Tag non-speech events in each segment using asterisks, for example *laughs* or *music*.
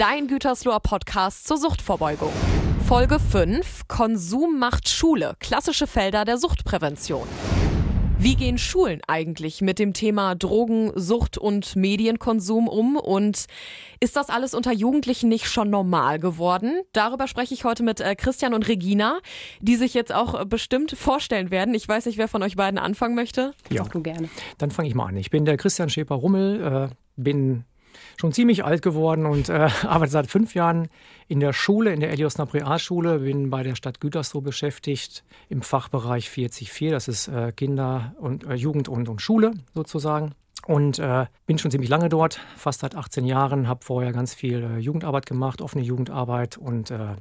dein Gütersloher Podcast zur Suchtvorbeugung. Folge 5: Konsum macht Schule. Klassische Felder der Suchtprävention. Wie gehen Schulen eigentlich mit dem Thema Drogen, Sucht und Medienkonsum um? Und ist das alles unter Jugendlichen nicht schon normal geworden? Darüber spreche ich heute mit äh, Christian und Regina, die sich jetzt auch bestimmt vorstellen werden. Ich weiß nicht, wer von euch beiden anfangen möchte. Ja, du gerne. Dann fange ich mal an. Ich bin der Christian Schäper-Rummel, äh, bin schon ziemlich alt geworden und äh, *laughs* arbeite seit fünf Jahren in der Schule, in der Eliosner Realschule, bin bei der Stadt Gütersloh beschäftigt im Fachbereich 40.4, das ist äh, Kinder und äh, Jugend und, und Schule sozusagen. Und äh, bin schon ziemlich lange dort, fast seit 18 Jahren, habe vorher ganz viel äh, Jugendarbeit gemacht, offene Jugendarbeit und äh,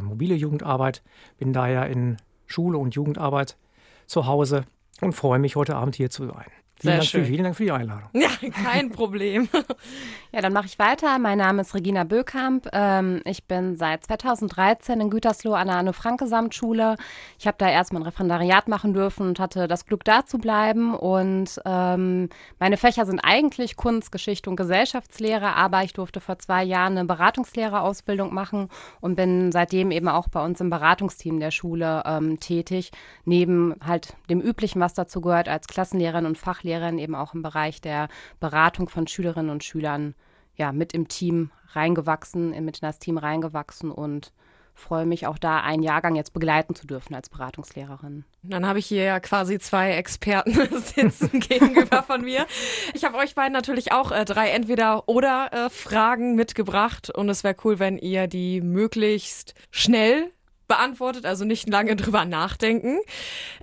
mobile Jugendarbeit. Bin daher in Schule und Jugendarbeit zu Hause und freue mich, heute Abend hier zu sein. Vielen Dank, für, vielen Dank, für, die Einladung. Ja, kein Problem. *laughs* ja, dann mache ich weiter. Mein Name ist Regina Bökamp. Ähm, ich bin seit 2013 in Gütersloh an der Anne-Franke-Samtschule. Ich habe da erst mein Referendariat machen dürfen und hatte das Glück, da zu bleiben. Und ähm, meine Fächer sind eigentlich Kunst, Geschichte und Gesellschaftslehre, aber ich durfte vor zwei Jahren eine Beratungslehrerausbildung machen und bin seitdem eben auch bei uns im Beratungsteam der Schule ähm, tätig, neben halt dem Üblichen, was dazu gehört, als Klassenlehrerin und Fachlehrerin Lehrerin eben auch im Bereich der Beratung von Schülerinnen und Schülern ja, mit im Team reingewachsen, mit in das Team reingewachsen und freue mich auch da einen Jahrgang jetzt begleiten zu dürfen als Beratungslehrerin. Dann habe ich hier ja quasi zwei Experten *laughs* sitzen gegenüber *laughs* von mir. Ich habe euch beiden natürlich auch äh, drei Entweder-Oder-Fragen äh, mitgebracht und es wäre cool, wenn ihr die möglichst schnell beantwortet, also nicht lange *laughs* drüber nachdenken.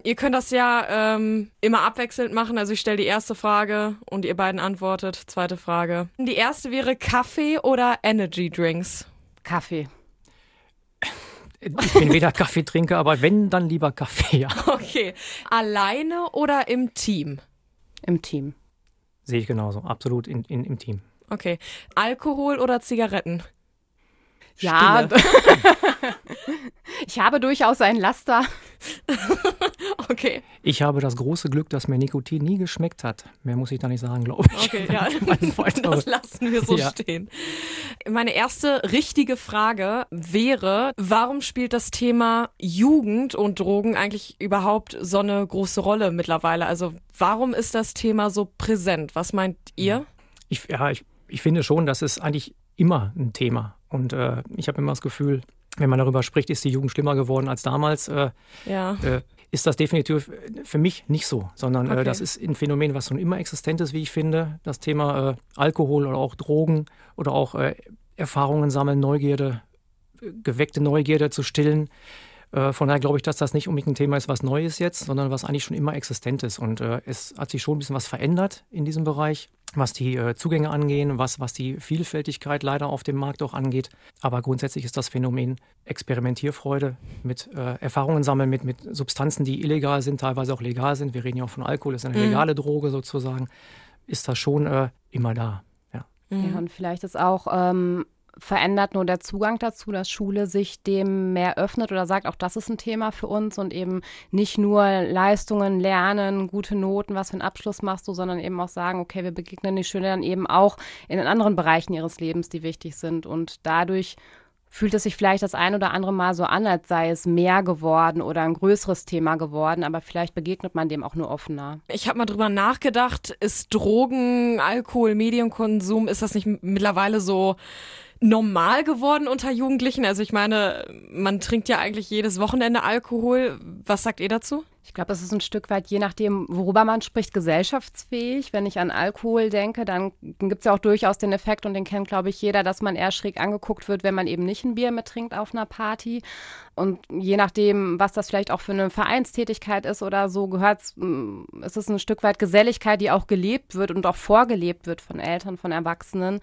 Ihr könnt das ja ähm, immer abwechselnd machen. Also ich stelle die erste Frage und ihr beiden antwortet. Zweite Frage. Die erste wäre Kaffee oder Energy Drinks? Kaffee. Ich bin weder Kaffeetrinker, aber wenn, dann lieber Kaffee, ja. *laughs* Okay. Alleine oder im Team? Im Team. Sehe ich genauso, absolut in, in, im Team. Okay. Alkohol oder Zigaretten? Ja. *laughs* ich habe durchaus ein Laster. *laughs* okay. Ich habe das große Glück, dass mir Nikotin nie geschmeckt hat. Mehr muss ich da nicht sagen, glaube ich. Okay, ja. *laughs* das lassen wir so ja. stehen. Meine erste richtige Frage wäre, warum spielt das Thema Jugend und Drogen eigentlich überhaupt so eine große Rolle mittlerweile? Also warum ist das Thema so präsent? Was meint ihr? Ich, ja, ich, ich finde schon, dass es eigentlich immer ein Thema. Und äh, ich habe immer das Gefühl, wenn man darüber spricht, ist die Jugend schlimmer geworden als damals. Äh, ja. Äh, ist das definitiv für mich nicht so, sondern äh, okay. das ist ein Phänomen, was schon immer existent ist, wie ich finde. Das Thema äh, Alkohol oder auch Drogen oder auch äh, Erfahrungen sammeln, Neugierde, geweckte Neugierde zu stillen. Von daher glaube ich, dass das nicht unbedingt ein Thema ist, was neu ist jetzt, sondern was eigentlich schon immer existent ist. Und es hat sich schon ein bisschen was verändert in diesem Bereich was die äh, Zugänge angehen, was, was die Vielfältigkeit leider auf dem Markt auch angeht. Aber grundsätzlich ist das Phänomen Experimentierfreude mit äh, Erfahrungen sammeln, mit, mit Substanzen, die illegal sind, teilweise auch legal sind. Wir reden ja auch von Alkohol, das ist eine mhm. legale Droge sozusagen. Ist das schon äh, immer da. Ja. Mhm. ja, und vielleicht ist auch ähm, verändert nur der Zugang dazu, dass Schule sich dem mehr öffnet oder sagt, auch das ist ein Thema für uns und eben nicht nur Leistungen, Lernen, gute Noten, was für einen Abschluss machst du, sondern eben auch sagen, okay, wir begegnen die Schüler dann eben auch in den anderen Bereichen ihres Lebens, die wichtig sind und dadurch fühlt es sich vielleicht das ein oder andere Mal so an, als sei es mehr geworden oder ein größeres Thema geworden, aber vielleicht begegnet man dem auch nur offener. Ich habe mal drüber nachgedacht, ist Drogen, Alkohol, Medienkonsum, ist das nicht mittlerweile so normal geworden unter Jugendlichen? Also ich meine, man trinkt ja eigentlich jedes Wochenende Alkohol. Was sagt ihr dazu? Ich glaube, es ist ein Stück weit, je nachdem, worüber man spricht, gesellschaftsfähig. Wenn ich an Alkohol denke, dann gibt es ja auch durchaus den Effekt, und den kennt, glaube ich, jeder, dass man eher schräg angeguckt wird, wenn man eben nicht ein Bier mittrinkt auf einer Party. Und je nachdem, was das vielleicht auch für eine Vereinstätigkeit ist oder so, gehört es, ist ein Stück weit Geselligkeit, die auch gelebt wird und auch vorgelebt wird von Eltern, von Erwachsenen.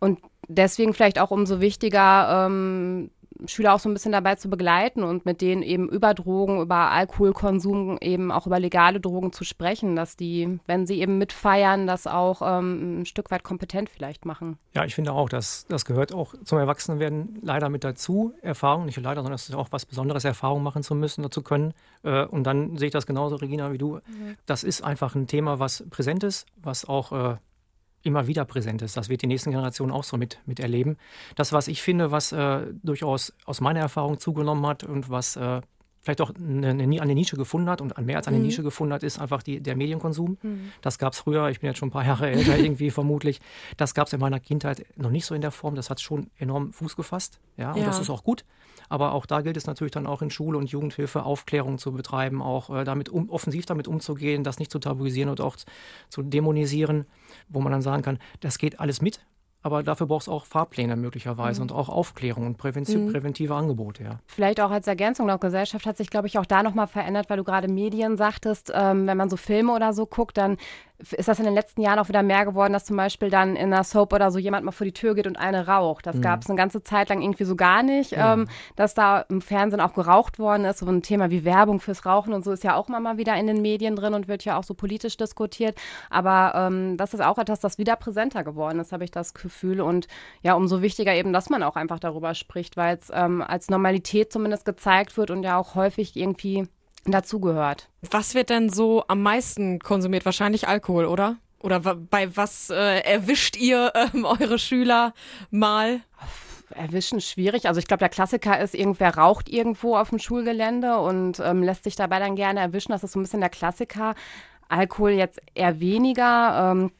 Und deswegen vielleicht auch umso wichtiger, ähm, Schüler auch so ein bisschen dabei zu begleiten und mit denen eben über Drogen, über Alkoholkonsum, eben auch über legale Drogen zu sprechen, dass die, wenn sie eben mitfeiern, das auch ähm, ein Stück weit kompetent vielleicht machen. Ja, ich finde auch, dass das gehört auch zum Erwachsenenwerden leider mit dazu, Erfahrung, nicht leider, sondern es ist auch was Besonderes, Erfahrung machen zu müssen oder zu können. Äh, und dann sehe ich das genauso, Regina, wie du. Mhm. Das ist einfach ein Thema, was präsent ist, was auch äh, immer wieder präsent ist. Das wird die nächsten Generationen auch so mit, miterleben. Das, was ich finde, was äh, durchaus aus meiner Erfahrung zugenommen hat und was äh, vielleicht auch eine, eine, eine, Nische gefunden hat und mehr als eine mhm. Nische gefunden hat, ist einfach die, der Medienkonsum. Mhm. Das gab es früher, ich bin jetzt schon ein paar Jahre älter *laughs* irgendwie vermutlich, das gab es in meiner Kindheit noch nicht so in der Form. Das hat schon enorm Fuß gefasst. Ja, und ja. das ist auch gut. Aber auch da gilt es natürlich dann auch in Schule und Jugendhilfe Aufklärung zu betreiben, auch äh, damit um, offensiv damit umzugehen, das nicht zu tabuisieren und auch zu dämonisieren, wo man dann sagen kann, das geht alles mit, aber dafür braucht es auch Fahrpläne möglicherweise mhm. und auch Aufklärung und Präventiv mhm. präventive Angebote. Ja. Vielleicht auch als Ergänzung noch, Gesellschaft hat sich, glaube ich, auch da nochmal verändert, weil du gerade Medien sagtest, ähm, wenn man so Filme oder so guckt, dann ist das in den letzten Jahren auch wieder mehr geworden, dass zum Beispiel dann in einer Soap oder so jemand mal vor die Tür geht und eine raucht. Das mhm. gab es eine ganze Zeit lang irgendwie so gar nicht, ja. ähm, dass da im Fernsehen auch geraucht worden ist. So ein Thema wie Werbung fürs Rauchen und so ist ja auch immer mal wieder in den Medien drin und wird ja auch so politisch diskutiert. Aber ähm, das ist auch etwas, das wieder präsenter geworden ist, habe ich das Gefühl. Und ja, umso wichtiger eben, dass man auch einfach darüber spricht, weil es ähm, als Normalität zumindest gezeigt wird und ja auch häufig irgendwie dazugehört. Was wird denn so am meisten konsumiert? Wahrscheinlich Alkohol, oder? Oder bei was äh, erwischt ihr ähm, eure Schüler mal? Erwischen schwierig. Also ich glaube, der Klassiker ist, irgendwer raucht irgendwo auf dem Schulgelände und ähm, lässt sich dabei dann gerne erwischen. Das ist so ein bisschen der Klassiker. Alkohol jetzt eher weniger. Ähm,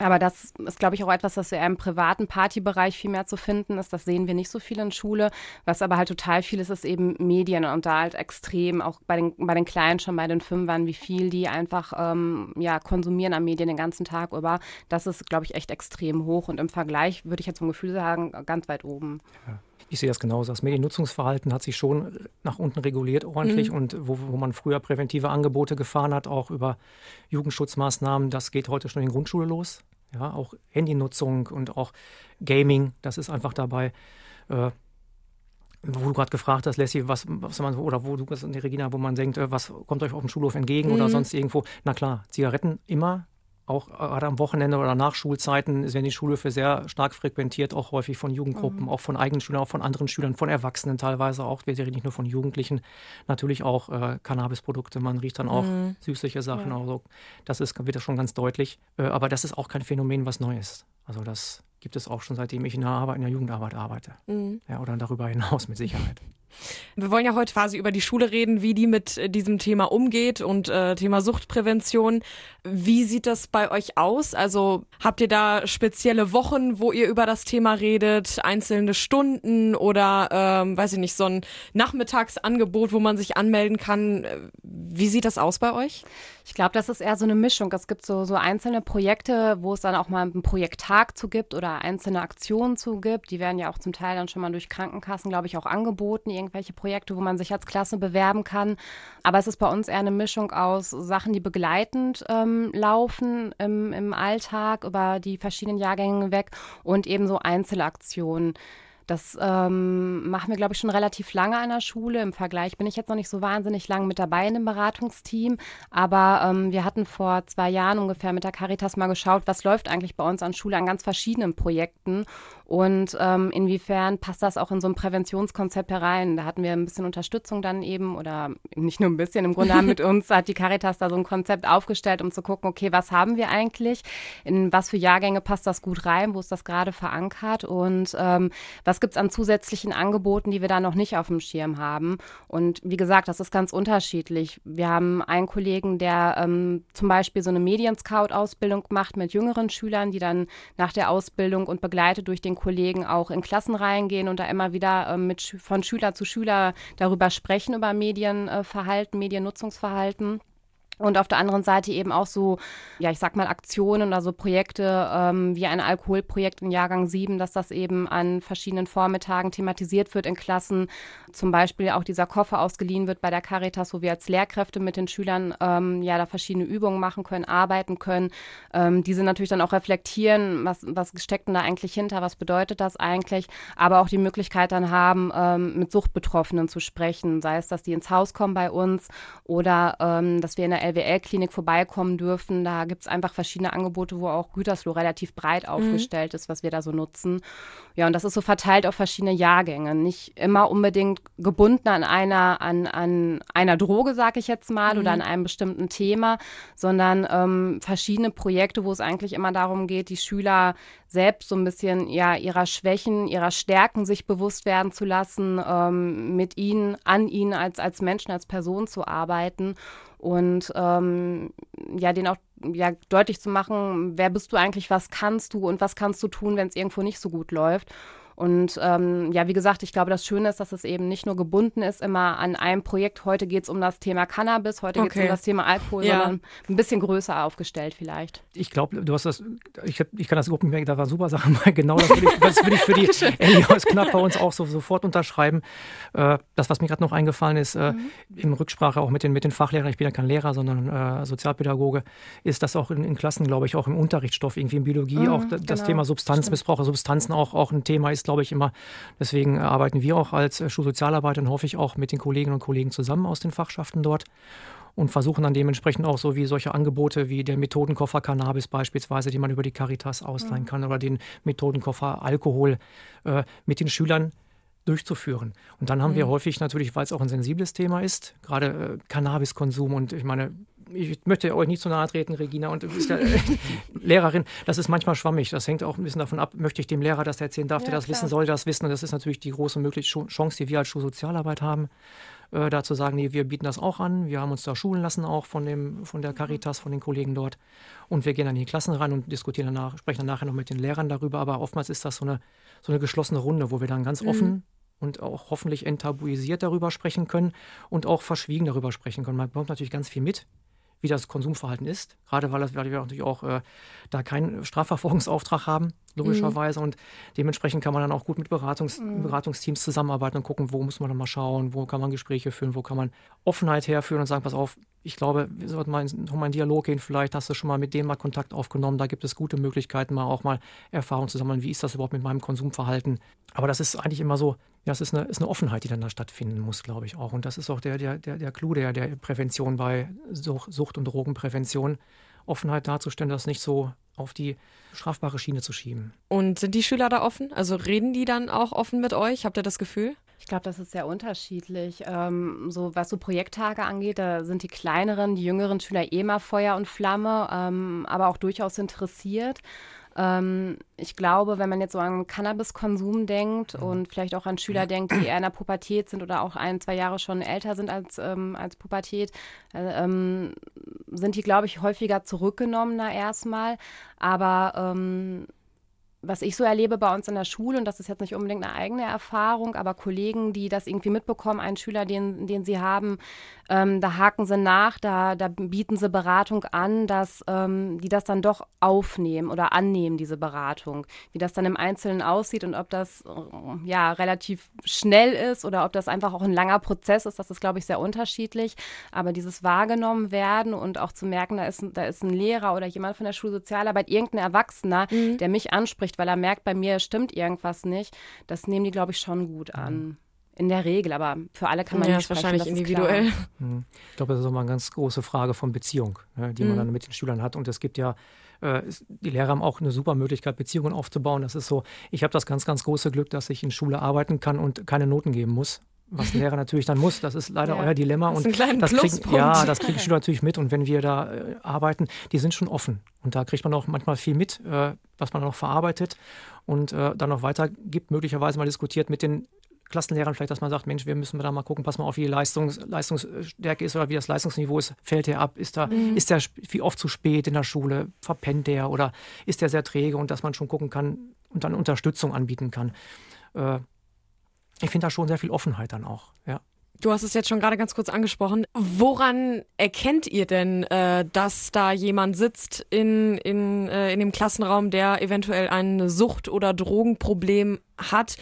aber das ist, glaube ich, auch etwas, was eher im privaten Partybereich viel mehr zu finden ist. Das sehen wir nicht so viel in Schule. Was aber halt total viel ist, ist eben Medien und da halt extrem, auch bei den, bei den Kleinen schon, bei den Fünfern, wie viel die einfach ähm, ja, konsumieren an Medien den ganzen Tag über. Das ist, glaube ich, echt extrem hoch und im Vergleich würde ich jetzt vom Gefühl sagen, ganz weit oben. Ja. Ich sehe das genauso. Das Mediennutzungsverhalten hat sich schon nach unten reguliert ordentlich mhm. und wo, wo man früher präventive Angebote gefahren hat, auch über Jugendschutzmaßnahmen, das geht heute schon in Grundschule los. Ja, auch Handynutzung und auch Gaming, das ist einfach dabei. Äh, wo du gerade gefragt hast, Leslie, was, was man, oder wo du, Regina, wo man denkt, äh, was kommt euch auf dem Schulhof entgegen mhm. oder sonst irgendwo. Na klar, Zigaretten immer, auch gerade am Wochenende oder nach Schulzeiten werden die Schulhöfe sehr stark frequentiert, auch häufig von Jugendgruppen, mhm. auch von eigenen Schülern, auch von anderen Schülern, von Erwachsenen teilweise auch. Wir reden nicht nur von Jugendlichen, natürlich auch äh, Cannabisprodukte, man riecht dann auch mhm. süßliche Sachen. Ja. Also das ist, wird das schon ganz deutlich. Äh, aber das ist auch kein Phänomen, was neu ist. Also das gibt es auch schon seitdem ich in der, Arbeit, in der Jugendarbeit arbeite. Mhm. Ja, oder darüber hinaus mit Sicherheit. Wir wollen ja heute quasi über die Schule reden, wie die mit äh, diesem Thema umgeht und äh, Thema Suchtprävention. Wie sieht das bei euch aus? Also habt ihr da spezielle Wochen, wo ihr über das Thema redet, einzelne Stunden oder ähm, weiß ich nicht, so ein Nachmittagsangebot, wo man sich anmelden kann? Wie sieht das aus bei euch? Ich glaube, das ist eher so eine Mischung. Es gibt so, so einzelne Projekte, wo es dann auch mal einen Projekttag zu gibt oder einzelne Aktionen zu gibt. Die werden ja auch zum Teil dann schon mal durch Krankenkassen, glaube ich, auch angeboten, irgendwelche Projekte, wo man sich als Klasse bewerben kann. Aber es ist bei uns eher eine Mischung aus Sachen, die begleitend ähm, laufen im, im Alltag über die verschiedenen Jahrgänge weg und eben so Einzelaktionen. Das ähm, machen wir, glaube ich, schon relativ lange an der Schule. Im Vergleich bin ich jetzt noch nicht so wahnsinnig lang mit dabei in dem Beratungsteam. Aber ähm, wir hatten vor zwei Jahren ungefähr mit der Caritas mal geschaut, was läuft eigentlich bei uns an Schule an ganz verschiedenen Projekten und ähm, inwiefern passt das auch in so ein Präventionskonzept herein? Da hatten wir ein bisschen Unterstützung dann eben oder nicht nur ein bisschen, im Grunde haben mit *laughs* uns hat die Caritas da so ein Konzept aufgestellt, um zu gucken, okay, was haben wir eigentlich? In was für Jahrgänge passt das gut rein? Wo ist das gerade verankert? Und ähm, gibt es an zusätzlichen Angeboten, die wir da noch nicht auf dem Schirm haben? Und wie gesagt, das ist ganz unterschiedlich. Wir haben einen Kollegen, der ähm, zum Beispiel so eine Medienscout-Ausbildung macht mit jüngeren Schülern, die dann nach der Ausbildung und begleitet durch den Kollegen auch in Klassen reingehen und da immer wieder äh, mit, von Schüler zu Schüler darüber sprechen, über Medienverhalten, Mediennutzungsverhalten. Und auf der anderen Seite eben auch so, ja, ich sag mal, Aktionen oder so Projekte ähm, wie ein Alkoholprojekt in Jahrgang 7, dass das eben an verschiedenen Vormittagen thematisiert wird in Klassen. Zum Beispiel auch dieser Koffer ausgeliehen wird bei der Caritas, wo wir als Lehrkräfte mit den Schülern ähm, ja da verschiedene Übungen machen können, arbeiten können. Ähm, diese natürlich dann auch reflektieren, was, was steckt denn da eigentlich hinter, was bedeutet das eigentlich, aber auch die Möglichkeit dann haben, ähm, mit Suchtbetroffenen zu sprechen, sei es, dass die ins Haus kommen bei uns oder ähm, dass wir in der LWL-Klinik vorbeikommen dürfen. Da gibt es einfach verschiedene Angebote, wo auch Gütersloh relativ breit mhm. aufgestellt mhm. ist, was wir da so nutzen. Ja, und das ist so verteilt auf verschiedene Jahrgänge. Nicht immer unbedingt gebunden an einer, an, an einer Droge, sage ich jetzt mal, mhm. oder an einem bestimmten Thema, sondern ähm, verschiedene Projekte, wo es eigentlich immer darum geht, die Schüler selbst so ein bisschen ja ihrer Schwächen, ihrer Stärken sich bewusst werden zu lassen, ähm, mit ihnen, an ihnen als, als Menschen, als Person zu arbeiten und ähm, ja, den auch ja, deutlich zu machen, wer bist du eigentlich, was kannst du und was kannst du tun, wenn es irgendwo nicht so gut läuft. Und ähm, ja, wie gesagt, ich glaube, das Schöne ist, dass es eben nicht nur gebunden ist immer an einem Projekt. Heute geht es um das Thema Cannabis, heute okay. geht es um das Thema Alkohol, ja. sondern ein bisschen größer aufgestellt vielleicht. Ich glaube, du hast das, ich, ich kann das überhaupt nicht mehr, da war super Sache mal *laughs* genau, das würde ich, das würde ich für die Elias Knapp bei uns auch so, sofort unterschreiben. Äh, das, was mir gerade noch eingefallen ist, äh, mhm. in Rücksprache auch mit den, mit den Fachlehrern, ich bin ja kein Lehrer, sondern äh, Sozialpädagoge, ist das auch in, in, Klassen, glaube ich, auch im Unterrichtsstoff, irgendwie in Biologie, mhm, auch das genau. Thema Substanzmissbrauch, Substanzen auch, auch ein Thema ist, glaube ich, immer. Deswegen arbeiten wir auch als äh, Schulsozialarbeiter und hoffe ich auch mit den Kolleginnen und Kollegen zusammen aus den Fachschaften dort und versuchen dann dementsprechend auch so wie solche Angebote wie der Methodenkoffer Cannabis beispielsweise, die man über die Caritas ausleihen kann oder den Methodenkoffer Alkohol äh, mit den Schülern durchzuführen. Und dann haben mhm. wir häufig natürlich, weil es auch ein sensibles Thema ist, gerade äh, Cannabiskonsum und ich meine, ich möchte euch nicht zu nahe treten, Regina, und du bist ja äh, *laughs* Lehrerin. Das ist manchmal schwammig. Das hängt auch ein bisschen davon ab, möchte ich dem Lehrer das erzählen, darf ja, der das klar. wissen, soll das wissen. Und das ist natürlich die große mögliche Chance, die wir als Schulsozialarbeit haben, äh, da zu sagen, nee, wir bieten das auch an. Wir haben uns da schulen lassen, auch von, dem, von der Caritas, von den Kollegen dort. Und wir gehen dann in die Klassen rein und diskutieren danach, sprechen dann nachher noch mit den Lehrern darüber. Aber oftmals ist das so eine, so eine geschlossene Runde, wo wir dann ganz mhm. offen und auch hoffentlich enttabuisiert darüber sprechen können und auch verschwiegen darüber sprechen können. Man bekommt natürlich ganz viel mit wie das Konsumverhalten ist. Gerade weil, wir natürlich auch äh, da keinen Strafverfolgungsauftrag haben, logischerweise. Mhm. Und dementsprechend kann man dann auch gut mit Beratungs mhm. Beratungsteams zusammenarbeiten und gucken, wo muss man dann mal schauen, wo kann man Gespräche führen, wo kann man Offenheit herführen und sagen, pass auf, ich glaube, wir sollten mal in, mal in Dialog gehen. Vielleicht hast du schon mal mit denen mal Kontakt aufgenommen. Da gibt es gute Möglichkeiten, mal auch mal Erfahrung zu sammeln. Wie ist das überhaupt mit meinem Konsumverhalten? Aber das ist eigentlich immer so, ja, es ist eine, ist eine Offenheit, die dann da stattfinden muss, glaube ich auch. Und das ist auch der, der, der, der Clou der, der Prävention bei Sucht- und Drogenprävention. Offenheit darzustellen, das nicht so auf die strafbare Schiene zu schieben. Und sind die Schüler da offen? Also reden die dann auch offen mit euch? Habt ihr das Gefühl? Ich glaube, das ist sehr unterschiedlich. Ähm, so was so Projekttage angeht, da sind die kleineren, die jüngeren Schüler eh mal Feuer und Flamme, ähm, aber auch durchaus interessiert. Ähm, ich glaube, wenn man jetzt so an Cannabiskonsum denkt mhm. und vielleicht auch an Schüler denkt, die eher in der Pubertät sind oder auch ein, zwei Jahre schon älter sind als, ähm, als Pubertät, äh, ähm, sind die, glaube ich, häufiger zurückgenommener erstmal. Aber ähm, was ich so erlebe bei uns in der Schule, und das ist jetzt nicht unbedingt eine eigene Erfahrung, aber Kollegen, die das irgendwie mitbekommen, einen Schüler, den, den sie haben, ähm, da haken sie nach, da, da bieten sie Beratung an, dass ähm, die das dann doch aufnehmen oder annehmen, diese Beratung. Wie das dann im Einzelnen aussieht und ob das äh, ja relativ schnell ist oder ob das einfach auch ein langer Prozess ist, das ist, glaube ich, sehr unterschiedlich. Aber dieses wahrgenommen werden und auch zu merken, da ist, da ist ein Lehrer oder jemand von der Schulsozialarbeit, irgendein Erwachsener, mhm. der mich anspricht, weil er merkt, bei mir stimmt irgendwas nicht, das nehmen die, glaube ich, schon gut an. Mhm. In der Regel, aber für alle kann man ja, nicht sprechen. wahrscheinlich individuell. *laughs* Hm. Ich glaube, das ist auch mal eine ganz große Frage von Beziehung, ne, die mhm. man dann mit den Schülern hat. Und es gibt ja, äh, die Lehrer haben auch eine super Möglichkeit, Beziehungen aufzubauen. Das ist so, ich habe das ganz, ganz große Glück, dass ich in Schule arbeiten kann und keine Noten geben muss was ein Lehrer natürlich dann muss. Das ist leider ja, euer Dilemma. Das ist und das kriegen, ja, das kriegen Schüler natürlich mit. Und wenn wir da äh, arbeiten, die sind schon offen. Und da kriegt man auch manchmal viel mit, äh, was man noch verarbeitet und äh, dann noch weitergibt, möglicherweise mal diskutiert mit den Klassenlehrern vielleicht, dass man sagt, Mensch, wir müssen da mal gucken, pass mal auf, wie die Leistungs Leistungsstärke ist oder wie das Leistungsniveau ist. Fällt der ab? Ist, da, mhm. ist der wie oft zu spät in der Schule? Verpennt der oder ist der sehr träge? Und dass man schon gucken kann und dann Unterstützung anbieten kann. Äh, ich finde da schon sehr viel Offenheit dann auch, ja. Du hast es jetzt schon gerade ganz kurz angesprochen. Woran erkennt ihr denn, äh, dass da jemand sitzt in, in, äh, in dem Klassenraum, der eventuell ein Sucht- oder Drogenproblem hat?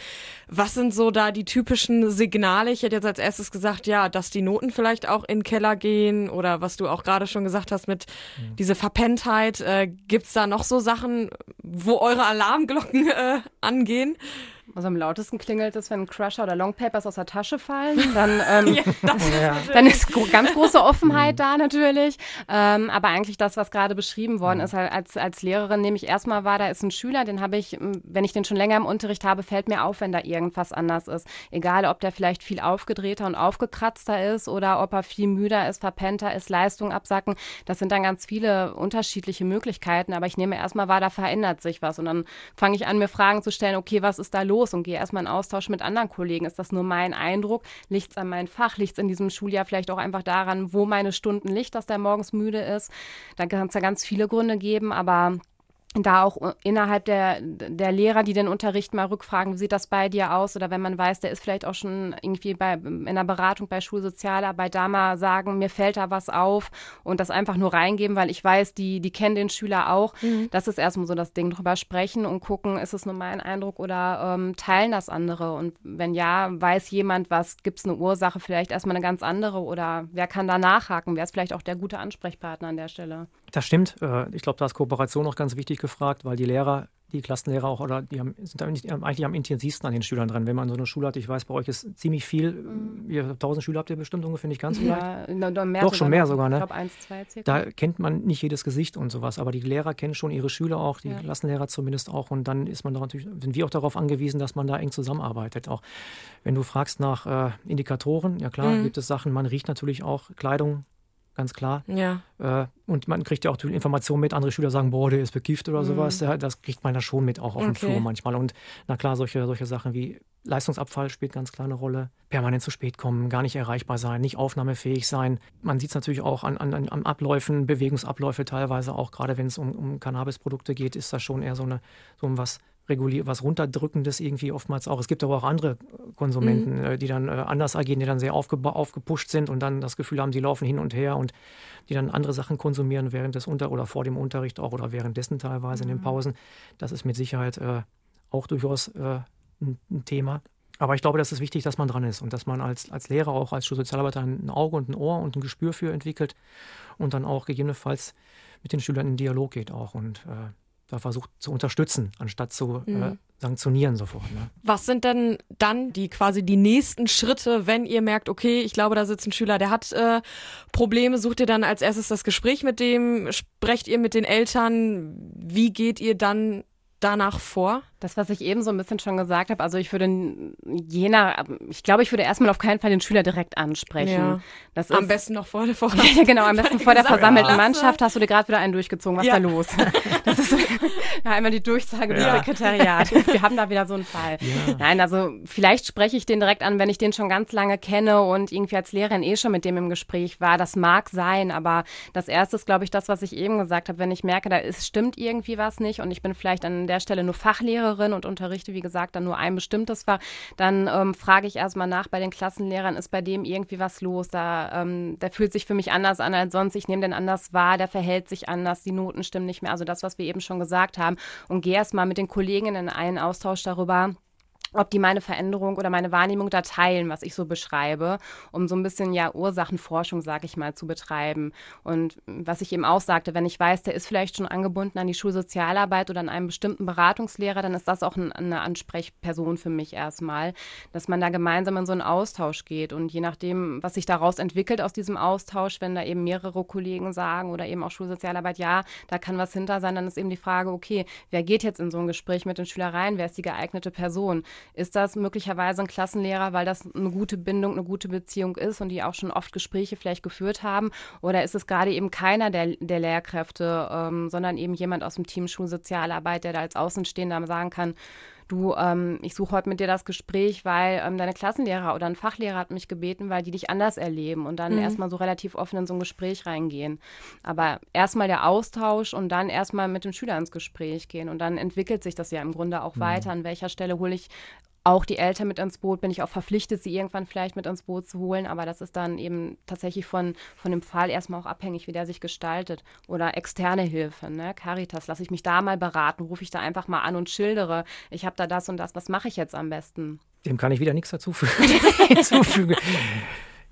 Was sind so da die typischen Signale? Ich hätte jetzt als erstes gesagt, ja, dass die Noten vielleicht auch in den Keller gehen oder was du auch gerade schon gesagt hast mit mhm. diese Verpenntheit. Äh, Gibt es da noch so Sachen, wo eure Alarmglocken äh, angehen? Also am lautesten klingelt es, wenn Crusher oder Longpapers aus der Tasche fallen. Dann, *laughs* ähm, ja, ja. dann ist ganz große Offenheit mhm. da natürlich. Ähm, aber eigentlich das, was gerade beschrieben worden mhm. ist, als, als Lehrerin nehme ich erstmal wahr, da ist ein Schüler, den habe ich, wenn ich den schon länger im Unterricht habe, fällt mir auf, wenn da irgendwas anders ist. Egal, ob der vielleicht viel aufgedrehter und aufgekratzter ist oder ob er viel müder ist, verpennter ist, Leistung absacken. Das sind dann ganz viele unterschiedliche Möglichkeiten. Aber ich nehme erstmal wahr, da verändert sich was. Und dann fange ich an, mir Fragen zu stellen, okay, was ist da los? Und gehe erstmal in Austausch mit anderen Kollegen. Ist das nur mein Eindruck? Liegt es an meinem Fach? Liegt es in diesem Schuljahr vielleicht auch einfach daran, wo meine Stunden liegt, dass der morgens müde ist? Da kann es ja ganz viele Gründe geben, aber da auch innerhalb der, der Lehrer, die den Unterricht mal rückfragen, wie sieht das bei dir aus? Oder wenn man weiß, der ist vielleicht auch schon irgendwie bei, in der Beratung bei Schulsozialarbeit, da mal sagen, mir fällt da was auf und das einfach nur reingeben, weil ich weiß, die, die kennen den Schüler auch. Mhm. Das ist erstmal so das Ding, drüber sprechen und gucken, ist es nur mein Eindruck oder ähm, teilen das andere? Und wenn ja, weiß jemand was, gibt es eine Ursache, vielleicht erstmal eine ganz andere oder wer kann da nachhaken? Wer ist vielleicht auch der gute Ansprechpartner an der Stelle? Das stimmt. Äh, ich glaube, da ist Kooperation auch ganz wichtig gefragt, weil die Lehrer, die Klassenlehrer auch, oder die haben, sind eigentlich am intensivsten an den Schülern dran. Wenn man so eine Schule hat, ich weiß, bei euch ist ziemlich viel, mhm. ihr 1000 Schüler habt ihr bestimmt ungefähr, nicht ganz ja, vielleicht? mehr Doch, schon mehr sogar, ne? Ich glaube, eins, zwei circa. Da kennt man nicht jedes Gesicht und sowas, aber die Lehrer kennen schon ihre Schüler auch, die ja. Klassenlehrer zumindest auch und dann ist man natürlich, sind wir auch darauf angewiesen, dass man da eng zusammenarbeitet. Auch wenn du fragst nach äh, Indikatoren, ja klar, mhm. gibt es Sachen, man riecht natürlich auch Kleidung, ganz klar. Ja. Äh, und man kriegt ja auch die Information mit, andere Schüler sagen, boah, der ist bekifft oder mhm. sowas. Ja, das kriegt man da schon mit, auch auf okay. dem Flur manchmal. Und na klar, solche, solche Sachen wie Leistungsabfall spielt ganz klar eine Rolle. Permanent zu spät kommen, gar nicht erreichbar sein, nicht aufnahmefähig sein. Man sieht es natürlich auch an, an, an Abläufen, Bewegungsabläufe teilweise auch, gerade wenn es um, um Cannabisprodukte geht, ist das schon eher so, eine, so was regulier was runterdrückendes irgendwie oftmals auch. Es gibt aber auch andere Konsumenten, mhm. Äh, die dann äh, anders agieren, die dann sehr aufge aufgepusht sind und dann das Gefühl haben, sie laufen hin und her und die dann andere Sachen konsumieren während des Unter- oder vor dem Unterricht auch oder währenddessen teilweise mhm. in den mhm. Pausen. Das ist mit Sicherheit äh, auch durchaus äh, ein, ein, Thema. Aber ich glaube, das ist wichtig, dass man dran ist und dass man als, als Lehrer, auch als Schulsozialarbeiter ein Auge und ein Ohr und ein Gespür für entwickelt und dann auch gegebenenfalls mit den Schülern in Dialog geht auch und äh, da versucht zu unterstützen, anstatt zu äh, mhm. äh, sanktionieren sofort. Ne? Was sind denn dann die quasi die nächsten Schritte, wenn ihr merkt, okay, ich glaube, da sitzt ein Schüler, der hat äh, Probleme, sucht ihr dann als erstes das Gespräch mit dem, sprecht ihr mit den Eltern, wie geht ihr dann danach vor? Das, was ich eben so ein bisschen schon gesagt habe, also ich würde jener, ich glaube, ich würde erstmal auf keinen Fall den Schüler direkt ansprechen. Ja. Am besten noch vor der vor *laughs* Ja, genau, am besten vor der versammelten Mannschaft hast du dir gerade wieder einen durchgezogen. Was ja. ist da los? *laughs* Das ist *laughs* ja, einmal die Durchsage ja. des Sekretariat. Wir haben da wieder so einen Fall. Ja. Nein, also vielleicht spreche ich den direkt an, wenn ich den schon ganz lange kenne und irgendwie als Lehrerin eh schon mit dem im Gespräch war. Das mag sein, aber das erste ist, glaube ich, das, was ich eben gesagt habe. Wenn ich merke, da ist, stimmt irgendwie was nicht und ich bin vielleicht an der Stelle nur Fachlehrerin, Lehrerin und unterrichte, wie gesagt, dann nur ein bestimmtes Fach, dann ähm, frage ich erstmal nach bei den Klassenlehrern, ist bei dem irgendwie was los? Da, ähm, der fühlt sich für mich anders an als sonst, ich nehme den anders wahr, der verhält sich anders, die Noten stimmen nicht mehr. Also das, was wir eben schon gesagt haben. Und gehe erstmal mit den Kolleginnen in einen Austausch darüber, ob die meine Veränderung oder meine Wahrnehmung da teilen, was ich so beschreibe, um so ein bisschen ja Ursachenforschung, sag ich mal, zu betreiben. Und was ich eben auch sagte, wenn ich weiß, der ist vielleicht schon angebunden an die Schulsozialarbeit oder an einen bestimmten Beratungslehrer, dann ist das auch ein, eine Ansprechperson für mich erstmal, dass man da gemeinsam in so einen Austausch geht. Und je nachdem, was sich daraus entwickelt aus diesem Austausch, wenn da eben mehrere Kollegen sagen oder eben auch Schulsozialarbeit, ja, da kann was hinter sein, dann ist eben die Frage, okay, wer geht jetzt in so ein Gespräch mit den Schülern rein? Wer ist die geeignete Person? Ist das möglicherweise ein Klassenlehrer, weil das eine gute Bindung, eine gute Beziehung ist und die auch schon oft Gespräche vielleicht geführt haben? Oder ist es gerade eben keiner der, der Lehrkräfte, ähm, sondern eben jemand aus dem Team Schulsozialarbeit, der da als Außenstehender sagen kann, du, ähm, ich suche heute mit dir das Gespräch, weil ähm, deine Klassenlehrer oder ein Fachlehrer hat mich gebeten, weil die dich anders erleben und dann mhm. erstmal so relativ offen in so ein Gespräch reingehen. Aber erstmal der Austausch und dann erstmal mit dem Schüler ins Gespräch gehen und dann entwickelt sich das ja im Grunde auch mhm. weiter. An welcher Stelle hole ich auch die Eltern mit ins Boot, bin ich auch verpflichtet, sie irgendwann vielleicht mit ins Boot zu holen. Aber das ist dann eben tatsächlich von, von dem Fall erstmal auch abhängig, wie der sich gestaltet. Oder externe Hilfe, ne? Caritas, lasse ich mich da mal beraten, rufe ich da einfach mal an und schildere, ich habe da das und das, was mache ich jetzt am besten? Dem kann ich wieder nichts dazu *laughs* hinzufügen.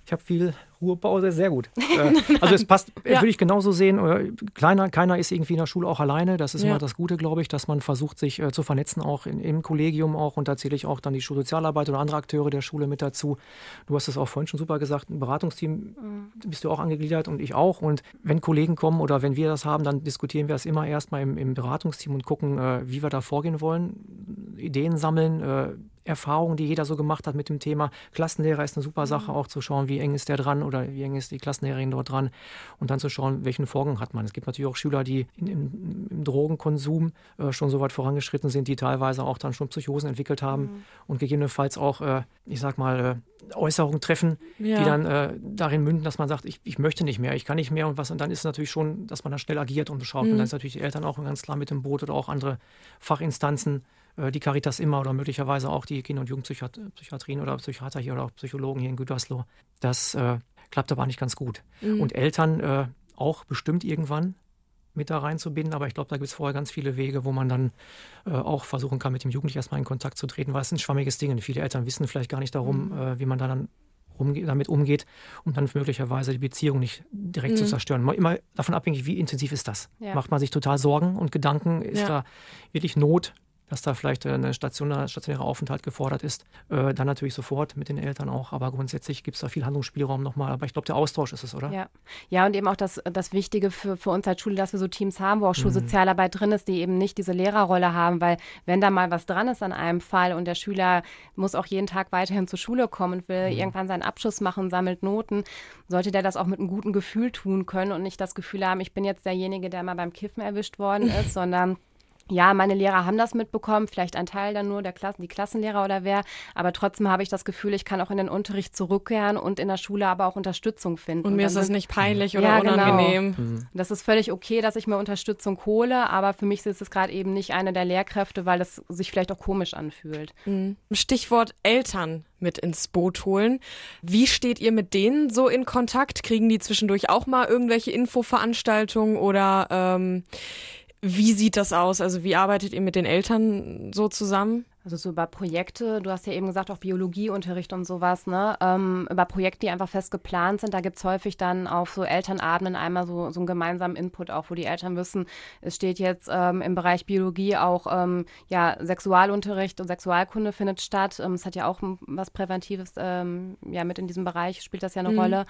Ich habe viel Ruhepause, sehr gut. *laughs* Äh, also es passt, ja. würde ich genauso sehen. Äh, kleiner, keiner ist irgendwie in der Schule auch alleine. Das ist ja. immer das Gute, glaube ich, dass man versucht, sich äh, zu vernetzen, auch in, im Kollegium auch. Und da zähle ich auch dann die Schulsozialarbeit oder andere Akteure der Schule mit dazu. Du hast es auch vorhin schon super gesagt, ein Beratungsteam mhm. bist du auch angegliedert und ich auch. Und wenn Kollegen kommen oder wenn wir das haben, dann diskutieren wir es immer erstmal im, im Beratungsteam und gucken, äh, wie wir da vorgehen wollen. Ideen sammeln, äh, Erfahrungen, die jeder so gemacht hat mit dem Thema. Klassenlehrer ist eine super mhm. Sache, auch zu schauen, wie eng ist der dran oder wie eng ist die Klassenlehrerin dort dran und dann zu schauen, welchen Vorgang hat man. Es gibt natürlich auch Schüler, die in, im, im, Drogenkonsum äh, schon so weit vorangeschritten sind, die teilweise auch dann schon Psychosen entwickelt haben mhm. und gegebenenfalls auch, äh, ich sag mal, äh, Äußerungen treffen, ja. die dann äh, darin münden, dass man sagt, ich, ich möchte nicht mehr, ich kann nicht mehr und was. Und dann ist es natürlich schon, dass man dann schnell agiert und schaut. Mhm. Und dann ist natürlich die Eltern auch ganz klar mit dem Boot oder auch andere Fachinstanzen die Caritas immer oder möglicherweise auch die Kinder- und Jugendpsychiatrien oder Psychiater hier oder auch Psychologen hier in Gütersloh. Das äh, klappt aber nicht ganz gut. Mhm. Und Eltern äh, auch bestimmt irgendwann mit da reinzubinden, aber ich glaube, da gibt es vorher ganz viele Wege, wo man dann äh, auch versuchen kann, mit dem Jugendlichen erstmal in Kontakt zu treten, weil es ein schwammiges Ding. Und viele Eltern wissen vielleicht gar nicht darum, mhm. äh, wie man da dann umge damit umgeht, um dann möglicherweise die Beziehung nicht direkt mhm. zu zerstören. Immer davon abhängig, wie intensiv ist das. Ja. Macht man sich total Sorgen und Gedanken, ist ja. da wirklich Not, dass da vielleicht ein stationärer Aufenthalt gefordert ist. Äh, dann natürlich sofort mit den Eltern auch, aber grundsätzlich gibt es da viel Handlungsspielraum nochmal. Aber ich glaube, der Austausch ist es, oder? Ja, ja und eben auch das, das Wichtige für, für uns als Schule, dass wir so Teams haben, wo auch Schulsozialarbeit mhm. drin ist, die eben nicht diese Lehrerrolle haben, weil wenn da mal was dran ist an einem Fall und der Schüler muss auch jeden Tag weiterhin zur Schule kommen und will mhm. irgendwann seinen Abschluss machen, sammelt Noten, sollte der das auch mit einem guten Gefühl tun können und nicht das Gefühl haben, ich bin jetzt derjenige, der mal beim Kiffen erwischt worden *laughs* ist, sondern ja, meine Lehrer haben das mitbekommen, vielleicht ein Teil dann nur der Klassen, die Klassenlehrer oder wer, aber trotzdem habe ich das Gefühl, ich kann auch in den Unterricht zurückkehren und in der Schule aber auch Unterstützung finden. Und, und mir ist das nicht peinlich oder ja, genau. unangenehm. Genau. Mhm. Das ist völlig okay, dass ich mir Unterstützung hole, aber für mich ist es gerade eben nicht eine der Lehrkräfte, weil es sich vielleicht auch komisch anfühlt. Mhm. Stichwort Eltern mit ins Boot holen. Wie steht ihr mit denen so in Kontakt? Kriegen die zwischendurch auch mal irgendwelche Infoveranstaltungen oder ähm, wie sieht das aus? Also wie arbeitet ihr mit den Eltern so zusammen? Also so über Projekte, du hast ja eben gesagt, auch Biologieunterricht und sowas, ne? Ähm, über Projekte, die einfach fest geplant sind, da gibt es häufig dann auf so Elternabenden einmal so, so einen gemeinsamen Input auch, wo die Eltern wissen, es steht jetzt ähm, im Bereich Biologie auch ähm, ja, Sexualunterricht und Sexualkunde findet statt. Ähm, es hat ja auch was Präventives ähm, ja mit in diesem Bereich, spielt das ja eine mhm. Rolle.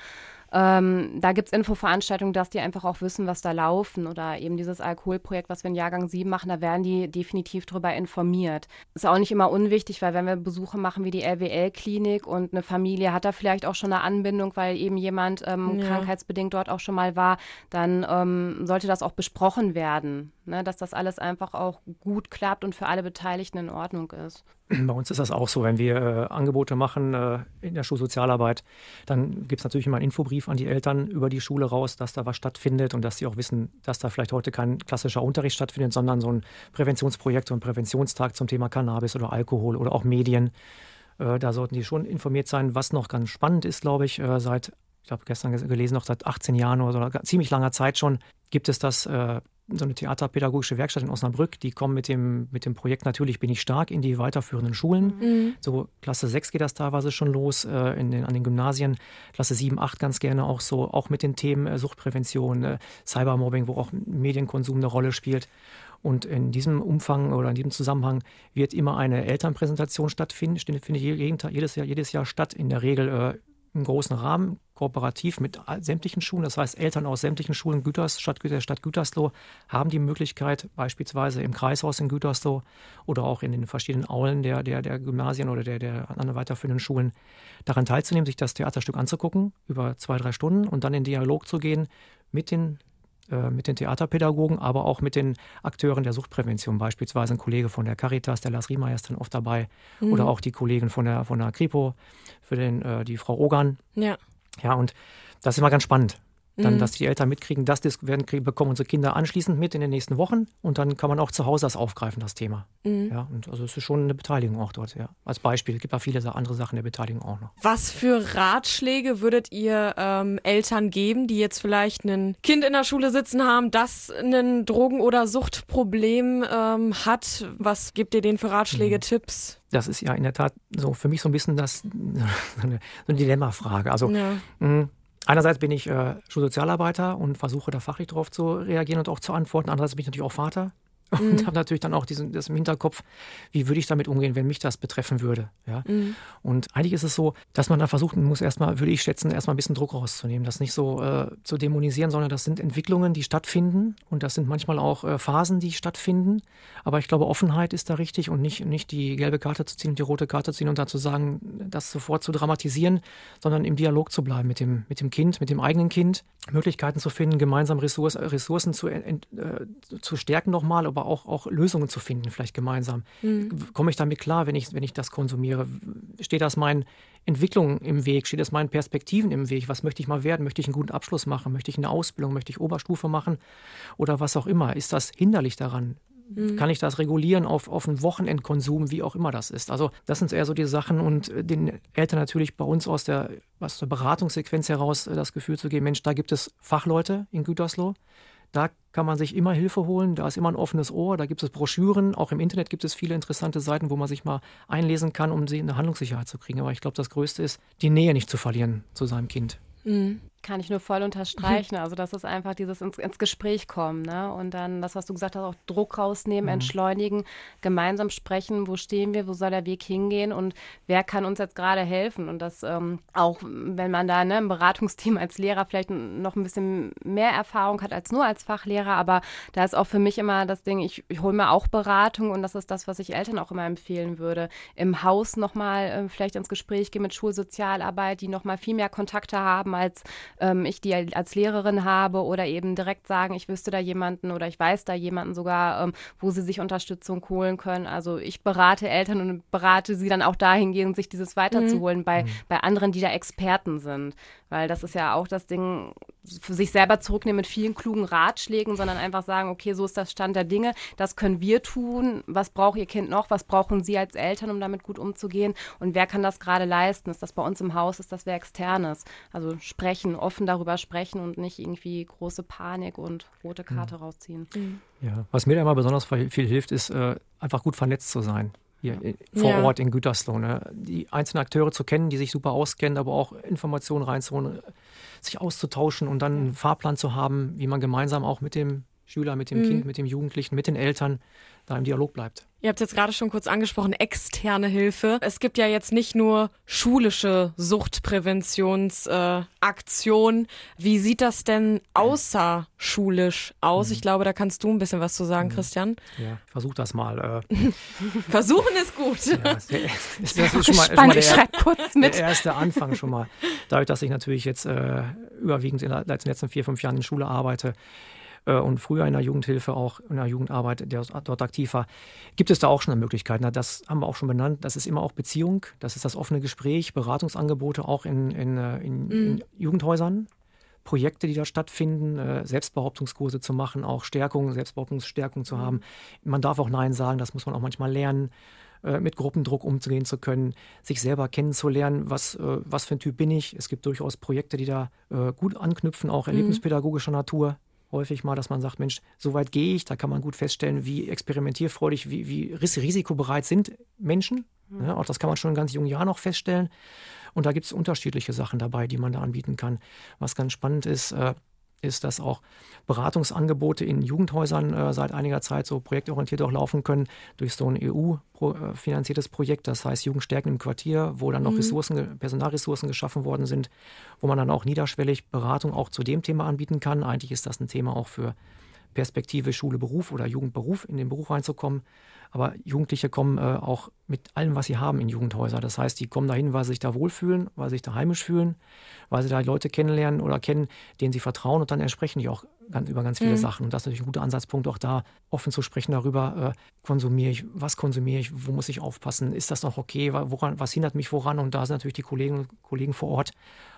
Ähm, da gibt es Infoveranstaltungen, dass die einfach auch wissen, was da laufen. Oder eben dieses Alkoholprojekt, was wir in Jahrgang 7 machen, da werden die definitiv darüber informiert. Ist auch nicht immer unwichtig, weil wenn wir Besuche machen wie die LWL-Klinik und eine Familie hat da vielleicht auch schon eine Anbindung, weil eben jemand ähm, ja. krankheitsbedingt dort auch schon mal war, dann ähm, sollte das auch besprochen werden, ne? dass das alles einfach auch gut klappt und für alle Beteiligten in Ordnung ist. Bei uns ist das auch so, wenn wir äh, Angebote machen äh, in der Schulsozialarbeit, dann gibt es natürlich immer einen Infobrief an die Eltern über die Schule raus, dass da was stattfindet und dass sie auch wissen, dass da vielleicht heute kein klassischer Unterricht stattfindet, sondern so ein Präventionsprojekt, so ein Präventionstag zum Thema Cannabis oder Alkohol oder auch Medien. Äh, da sollten die schon informiert sein. Was noch ganz spannend ist, glaube ich, äh, seit, ich habe gestern gelesen, noch seit 18 Jahren oder so, ziemlich langer Zeit schon, gibt es das äh, so eine theaterpädagogische Werkstatt in Osnabrück, die kommen mit dem, mit dem Projekt Natürlich bin ich stark in die weiterführenden Schulen. Mhm. So Klasse 6 geht das teilweise schon los, äh, in den, an den Gymnasien, Klasse 7, 8 ganz gerne auch so, auch mit den Themen äh, Suchtprävention, äh, Cybermobbing, wo auch Medienkonsum eine Rolle spielt. Und in diesem Umfang oder in diesem Zusammenhang wird immer eine Elternpräsentation stattfinden, findet jedes Jahr, jedes Jahr statt, in der Regel äh, im großen Rahmen, kooperativ mit sämtlichen Schulen. Das heißt, Eltern aus sämtlichen Schulen Güters, Stadt, der Stadt Gütersloh haben die Möglichkeit, beispielsweise im Kreishaus in Gütersloh oder auch in den verschiedenen Aulen der, der, der Gymnasien oder der, der anderen weiterführenden Schulen daran teilzunehmen, sich das Theaterstück anzugucken über zwei, drei Stunden und dann in Dialog zu gehen mit den äh, mit den Theaterpädagogen, aber auch mit den Akteuren der Suchtprävention, beispielsweise ein Kollege von der Caritas, der Lars Riemeyer ist dann oft dabei, mhm. oder auch die Kollegen von der, von der Kripo, für den, äh, die Frau Ogan. Ja. Ja, und das ist immer ganz spannend. Dann, mhm. dass die Eltern mitkriegen, das werden, bekommen unsere Kinder anschließend mit in den nächsten Wochen und dann kann man auch zu Hause das aufgreifen, das Thema. Mhm. Ja, und also es ist schon eine Beteiligung auch dort, ja. Als Beispiel. Es gibt auch viele andere Sachen der Beteiligung auch noch. Was für Ratschläge würdet ihr ähm, Eltern geben, die jetzt vielleicht ein Kind in der Schule sitzen haben, das ein Drogen- oder Suchtproblem ähm, hat? Was gebt ihr denen für Ratschläge, mhm. Tipps? Das ist ja in der Tat so für mich so ein bisschen das, so *laughs* eine, so eine Dilemmafrage. Also ja. mh, mm, Einerseits bin ich äh, Schulsozialarbeiter und versuche da fachlich darauf zu reagieren und auch zu antworten. Andererseits bin ich natürlich auch Vater und mhm. habe natürlich dann auch diesen, das im Hinterkopf, wie würde ich damit umgehen, wenn mich das betreffen würde. Ja? Mhm. Und eigentlich ist es so, dass man da versuchen muss, erstmal, würde ich schätzen, erstmal ein bisschen Druck rauszunehmen, das nicht so äh, zu dämonisieren, sondern das sind Entwicklungen, die stattfinden und das sind manchmal auch äh, Phasen, die stattfinden. Aber ich glaube, Offenheit ist da richtig und nicht, nicht die gelbe Karte zu ziehen und die rote Karte zu ziehen und dann zu sagen, das sofort zu dramatisieren, sondern im Dialog zu bleiben mit dem, mit dem Kind, mit dem eigenen Kind, Möglichkeiten zu finden, gemeinsam Ressource, Ressourcen zu, äh, zu stärken nochmal, aber auch, auch Lösungen zu finden, vielleicht gemeinsam. Mhm. Komme ich damit klar, wenn ich, wenn ich das konsumiere? Steht das meinen Entwicklungen im Weg? Steht das meinen Perspektiven im Weg? Was möchte ich mal werden? Möchte ich einen guten Abschluss machen? Möchte ich eine Ausbildung? Möchte ich Oberstufe machen? Oder was auch immer? Ist das hinderlich daran? Mhm. Kann ich das regulieren auf, auf einen Wochenendkonsum, wie auch immer das ist? Also, das sind eher so die Sachen und äh, den Eltern natürlich bei uns aus der, aus der Beratungssequenz heraus äh, das Gefühl zu geben: Mensch, da gibt es Fachleute in Gütersloh, da kann man sich immer Hilfe holen, da ist immer ein offenes Ohr, da gibt es Broschüren, auch im Internet gibt es viele interessante Seiten, wo man sich mal einlesen kann, um sie in eine Handlungssicherheit zu kriegen. Aber ich glaube, das Größte ist, die Nähe nicht zu verlieren zu seinem Kind. Mhm. Kann ich nur voll unterstreichen. Also, das ist einfach dieses ins, ins, Gespräch kommen. Ne? Und dann das, was du gesagt hast, auch Druck rausnehmen, mhm. entschleunigen, gemeinsam sprechen, wo stehen wir, wo soll der Weg hingehen und wer kann uns jetzt gerade helfen. Und das ähm, auch, wenn man da ne, im Beratungsteam als Lehrer vielleicht noch ein bisschen mehr Erfahrung hat als nur als Fachlehrer, aber da ist auch für mich immer das Ding, ich, ich hole mir auch Beratung und das ist das, was ich Eltern auch immer empfehlen würde. Im Haus nochmal äh, vielleicht ins Gespräch gehen mit Schulsozialarbeit, die nochmal viel mehr Kontakte haben als ähm, ich die als Lehrerin habe oder eben direkt sagen, ich wüsste da jemanden oder ich weiß da jemanden sogar, ähm, wo sie sich Unterstützung holen können. Also ich berate Eltern und berate sie dann auch dahingehend, sich dieses weiterzuholen mhm. bei, mhm. bei anderen, die da Experten sind. Weil das ist ja auch das Ding, für sich selber zurücknehmen mit vielen klugen Ratschlägen, sondern einfach sagen, okay, so ist das Stand der Dinge, das können wir tun, was braucht ihr Kind noch, was brauchen sie als Eltern, um damit gut umzugehen und wer kann das gerade leisten? Ist das bei uns im Haus, ist das wer externes? Also sprechen, offen darüber sprechen und nicht irgendwie große Panik und rote Karte ja. rausziehen. Mhm. Ja, was mir da immer besonders viel hilft, ist äh, einfach gut vernetzt zu sein hier vor ja. Ort in Gütersloh. Ne? Die einzelnen Akteure zu kennen, die sich super auskennen, aber auch Informationen reinzuholen, sich auszutauschen und dann einen Fahrplan zu haben, wie man gemeinsam auch mit dem Schüler, mit dem mhm. Kind, mit dem Jugendlichen, mit den Eltern da im Dialog bleibt. Ihr habt jetzt gerade schon kurz angesprochen, externe Hilfe. Es gibt ja jetzt nicht nur schulische Suchtpräventionsaktionen. Äh, Wie sieht das denn außerschulisch aus? Mhm. Ich glaube, da kannst du ein bisschen was zu sagen, mhm. Christian. Ja, versuch das mal. Äh. *laughs* Versuchen ist gut. Ja, das, ist, *laughs* das ist schon mal, schon mal der, der, erste Anfang schon mal. *laughs* Dadurch, dass ich natürlich jetzt äh, überwiegend in den letzten vier, fünf Jahren in Schule arbeite, und früher in der Jugendhilfe auch, in der Jugendarbeit, der dort aktiv war, gibt es da auch schon eine Möglichkeit. das haben wir auch schon benannt. Das ist immer auch Beziehung, das ist das offene Gespräch, Beratungsangebote auch in, in, äh, in, mhm. in Jugendhäusern. Projekte, die da stattfinden, äh, Selbstbehauptungskurse zu machen, auch Stärkung, Selbstbehauptungsstärkung zu haben. Man darf auch Nein sagen, das muss man auch manchmal lernen mit Gruppendruck umzugehen zu können, sich selber kennenzulernen, was, was für ein Typ bin ich. Es gibt durchaus Projekte, die da gut anknüpfen, auch mhm. erlebnispädagogischer Natur häufig mal, dass man sagt, Mensch, so weit gehe ich, da kann man gut feststellen, wie experimentierfreudig, wie, wie risikobereit sind Menschen. Mhm. Ja, auch das kann man schon in ganz jungen Jahren noch feststellen. Und da gibt es unterschiedliche Sachen dabei, die man da anbieten kann. Was ganz spannend ist, äh, ist, dass auch Beratungsangebote in Jugendhäusern äh, seit einiger Zeit so projektorientiert auch laufen können durch so ein EU-finanziertes Projekt, das heißt Jugendstärken im Quartier, wo dann noch mhm. Ressourcen, Personalressourcen geschaffen worden sind, wo man dann auch niederschwellig Beratung auch zu dem Thema anbieten kann. Eigentlich ist das ein Thema auch für Perspektive Schule, Beruf oder Jugendberuf in den Beruf reinzukommen. Aber Jugendliche kommen äh, auch mit allem, was sie haben in Jugendhäuser. Das heißt, die kommen dahin, weil sie sich da wohlfühlen, weil sie sich da heimisch fühlen, weil sie da Leute kennenlernen oder kennen, denen sie vertrauen und dann entsprechen die auch ganz, über ganz viele mhm. Sachen. Und das ist natürlich ein guter Ansatzpunkt, auch da offen zu sprechen darüber, äh, konsumiere ich, was konsumiere ich, wo muss ich aufpassen, ist das noch okay, woran, was hindert mich woran? Und da sind natürlich die Kollegen und Kollegen vor Ort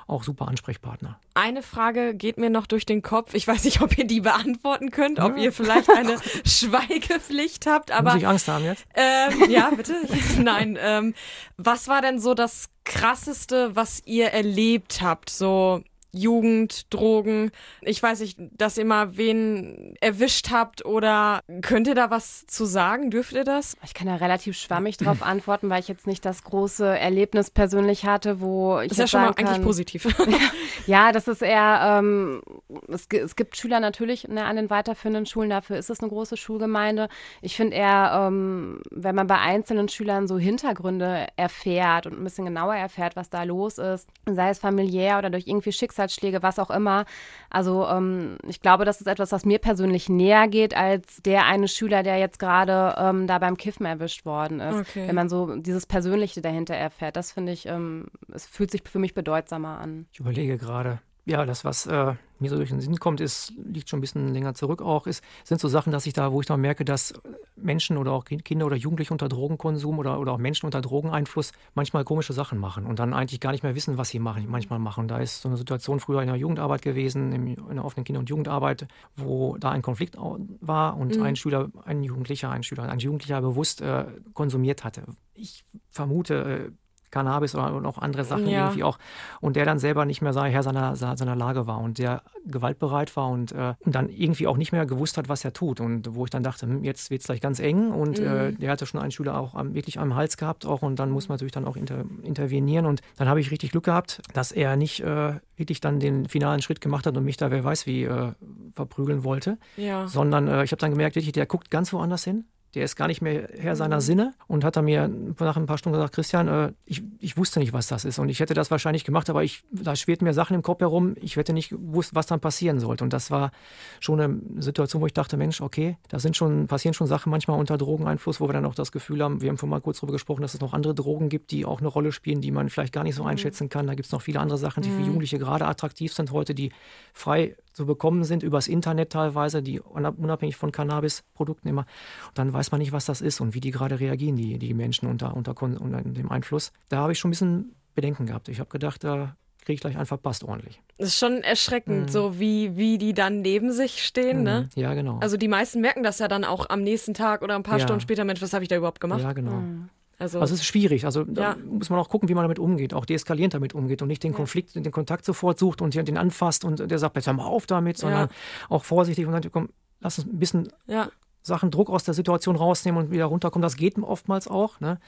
auch super Ansprechpartner. Eine Frage geht mir noch durch den Kopf. Ich weiß nicht, ob ihr die beantworten könnt, ob ihr vielleicht eine *laughs* Schweigepflicht habt. Aber, Haben jetzt? Ähm, ja, bitte. *laughs* Nein. Ähm, was war denn so das Krasseste, was ihr erlebt habt? So Jugend, Drogen. Ich weiß nicht, dass ihr mal wen erwischt habt oder könnt ihr da was zu sagen? Dürft ihr das? Ich kann da relativ schwammig drauf antworten, weil ich jetzt nicht das große Erlebnis persönlich hatte, wo ich. Das ist ja schon mal kann, eigentlich positiv. *laughs* ja, das ist eher, ähm, es, es, gibt Schüler natürlich ne, an den weiterführenden Schulen, dafür ist es eine große Schulgemeinde. Ich finde eher, ähm, wenn man bei einzelnen Schülern so Hintergründe erfährt und ein bisschen genauer erfährt, was da los ist, sei es familiär oder durch irgendwie Schicksal Schicksalsschläge, was auch immer. Also ähm, ich glaube, das ist etwas, was mir persönlich näher geht als der eine Schüler, der jetzt gerade ähm, da beim Kiffen erwischt worden ist. Okay. Wenn man so dieses Persönliche dahinter erfährt, das finde ich, ähm, es fühlt sich für mich bedeutsamer an. Ich überlege gerade, ja, das, was äh, mir so durch den Sinn kommt, ist, liegt schon ein bisschen länger zurück auch, ist, sind so Sachen, dass ich da, wo ich da merke, dass Menschen oder auch Kinder oder Jugendliche unter Drogenkonsum oder, oder auch Menschen unter Drogeneinfluss manchmal komische Sachen machen und dann eigentlich gar nicht mehr wissen, was sie machen, manchmal machen. Da ist so eine Situation früher in der Jugendarbeit gewesen, in der offenen Kinder- und Jugendarbeit, wo da ein Konflikt war und mhm. ein Schüler, ein Jugendlicher, ein Schüler, ein Jugendlicher bewusst äh, konsumiert hatte. Ich vermute, äh, Cannabis oder auch andere Sachen ja. irgendwie auch. Und der dann selber nicht mehr Herr seiner, seiner Lage war und der gewaltbereit war und, äh, und dann irgendwie auch nicht mehr gewusst hat, was er tut. Und wo ich dann dachte, hm, jetzt wird es gleich ganz eng. Und äh, mhm. äh, der hatte schon einen Schüler auch am, wirklich am Hals gehabt auch und dann muss man natürlich dann auch inter, intervenieren. Und dann habe ich richtig Glück gehabt, dass er nicht äh, wirklich dann den finalen Schritt gemacht hat und mich da wer weiß wie äh, verprügeln wollte. Ja. Sondern äh, ich habe dann gemerkt, wirklich, der guckt ganz woanders hin. Der ist gar nicht mehr Herr seiner. Sinne und hat er mir nach ein paar Stunden gesagt, Christian, äh, ich, ich wusste nicht, was das ist. Und ich hätte das wahrscheinlich gemacht, aber ich, da schwirrten mir Sachen im Kopf herum. Ich hätte nicht gewusst, was dann passieren sollte. Und das war schon eine Situation, wo ich dachte, Mensch, okay, da sind schon, passieren schon Sachen manchmal unter Drogeneinfluss, wo wir dann auch das Gefühl haben, wir haben vorhin mal kurz darüber gesprochen, dass es noch andere Drogen gibt, die auch eine Rolle spielen, die man vielleicht gar nicht so mhm. einschätzen kann. Da gibt es noch viele andere Sachen, die für mhm. Jugendliche gerade attraktiv sind heute, die frei zu bekommen sind, übers Internet teilweise, die unabhängig von Cannabisprodukten immer. Und dann weiß man nicht, was das ist und wie die gerade reagieren, die, die Menschen unter, unter, unter dem Einfluss. Da habe ich schon ein bisschen Bedenken gehabt. Ich habe gedacht, da kriege ich gleich einen verpasst ordentlich. Das ist schon erschreckend, mhm. so wie, wie die dann neben sich stehen, mhm. ne? Ja, genau. Also die meisten merken das ja dann auch am nächsten Tag oder ein paar ja. Stunden später, Mensch, was habe ich da überhaupt gemacht? Ja, genau. Mhm. Also, also es ist schwierig. Also da muss man auch gucken, wie man damit umgeht, auch deeskalierend damit umgeht und nicht den ja. Konflikt, den Kontakt sofort sucht und den anfasst und der sagt, jetzt hör mal auf damit, sondern ja. auch vorsichtig und sagt, komm, lass uns ein bisschen ja. Sachen, Druck aus der Situation rausnehmen und wieder runterkommen. Das geht oftmals auch. Ne?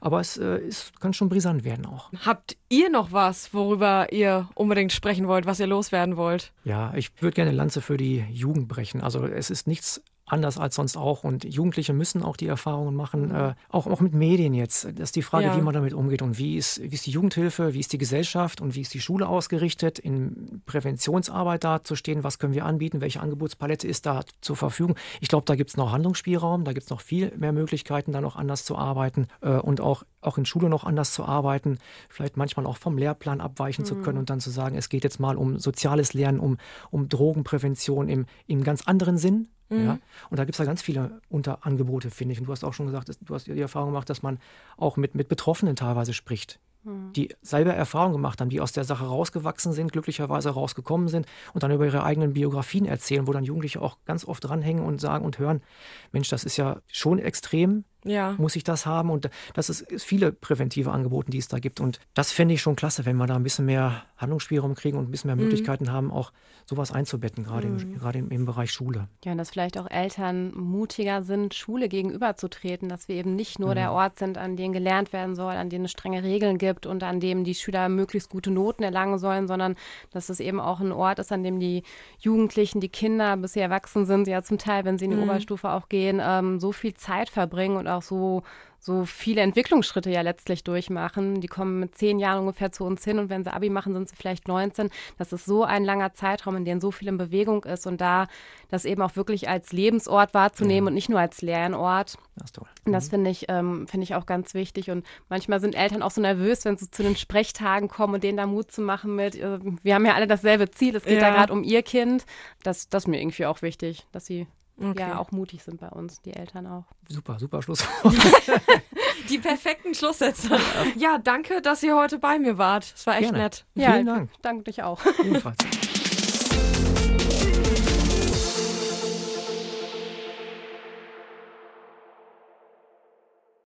Aber es, äh, es kann schon brisant werden auch. Habt ihr noch was, worüber ihr unbedingt sprechen wollt, was ihr loswerden wollt? Ja, ich würde gerne Lanze für die Jugend brechen. Also es ist nichts anders als sonst auch. Und Jugendliche müssen auch die Erfahrungen machen, äh, auch, auch mit Medien jetzt. Das ist die Frage, ja. wie man damit umgeht und wie ist, wie ist die Jugendhilfe, wie ist die Gesellschaft und wie ist die Schule ausgerichtet, in Präventionsarbeit dazustehen, was können wir anbieten, welche Angebotspalette ist da zur Verfügung. Ich glaube, da gibt es noch Handlungsspielraum, da gibt es noch viel mehr Möglichkeiten, da noch anders zu arbeiten äh, und auch, auch in Schule noch anders zu arbeiten, vielleicht manchmal auch vom Lehrplan abweichen mhm. zu können und dann zu sagen, es geht jetzt mal um soziales Lernen, um, um Drogenprävention im, im ganz anderen Sinn, Mhm. Ja? Und da gibt es ja ganz viele Unterangebote, finde ich. Und du hast auch schon gesagt, du hast die Erfahrung gemacht, dass man auch mit, mit Betroffenen teilweise spricht, mhm. die selber Erfahrungen gemacht haben, die aus der Sache rausgewachsen sind, glücklicherweise rausgekommen sind und dann über ihre eigenen Biografien erzählen, wo dann Jugendliche auch ganz oft dranhängen und sagen und hören, Mensch, das ist ja schon extrem, ja. muss ich das haben? Und das ist, viele präventive Angebote, die es da gibt. Und das fände ich schon klasse, wenn wir da ein bisschen mehr Handlungsspielraum kriegen und ein bisschen mehr mhm. Möglichkeiten haben, auch sowas einzubetten, gerade, mhm. im, gerade im, im, Bereich Schule. Ja, und dass vielleicht auch Eltern mutiger sind, Schule gegenüberzutreten, dass wir eben nicht nur mhm. der Ort sind, an dem gelernt werden soll, an dem es strenge Regeln gibt und an dem die Schüler möglichst gute Noten erlangen sollen, sondern dass es eben auch ein Ort ist, an dem die Jugendlichen, die Kinder, bis sie erwachsen sind, ja zum Teil, wenn sie in die mhm. Oberstufe auch gehen, ähm, so viel Zeit verbringen und auch auch so, so viele Entwicklungsschritte ja letztlich durchmachen. Die kommen mit zehn Jahren ungefähr zu uns hin und wenn sie Abi machen, sind sie vielleicht 19. Das ist so ein langer Zeitraum, in dem so viel in Bewegung ist und da das eben auch wirklich als Lebensort wahrzunehmen ja. und nicht nur als Lernort. Das ist toll. Und das mhm. finde ich, ähm, finde ich auch ganz wichtig. Und manchmal sind Eltern auch so nervös, wenn sie zu den Sprechtagen kommen und denen da Mut zu machen mit, äh, wir haben ja alle dasselbe Ziel, es geht ja, ja gerade um ihr Kind. Das, das ist mir irgendwie auch wichtig, dass sie Okay. ja auch mutig sind bei uns, die Eltern auch. Super, super Schlusswort. *laughs* die perfekten Schlusssätze. Ja, danke, dass ihr heute bei mir wart. Es war echt Gerne. nett. Ja, Vielen Dank. Danke dich auch. Ebenfalls. *laughs*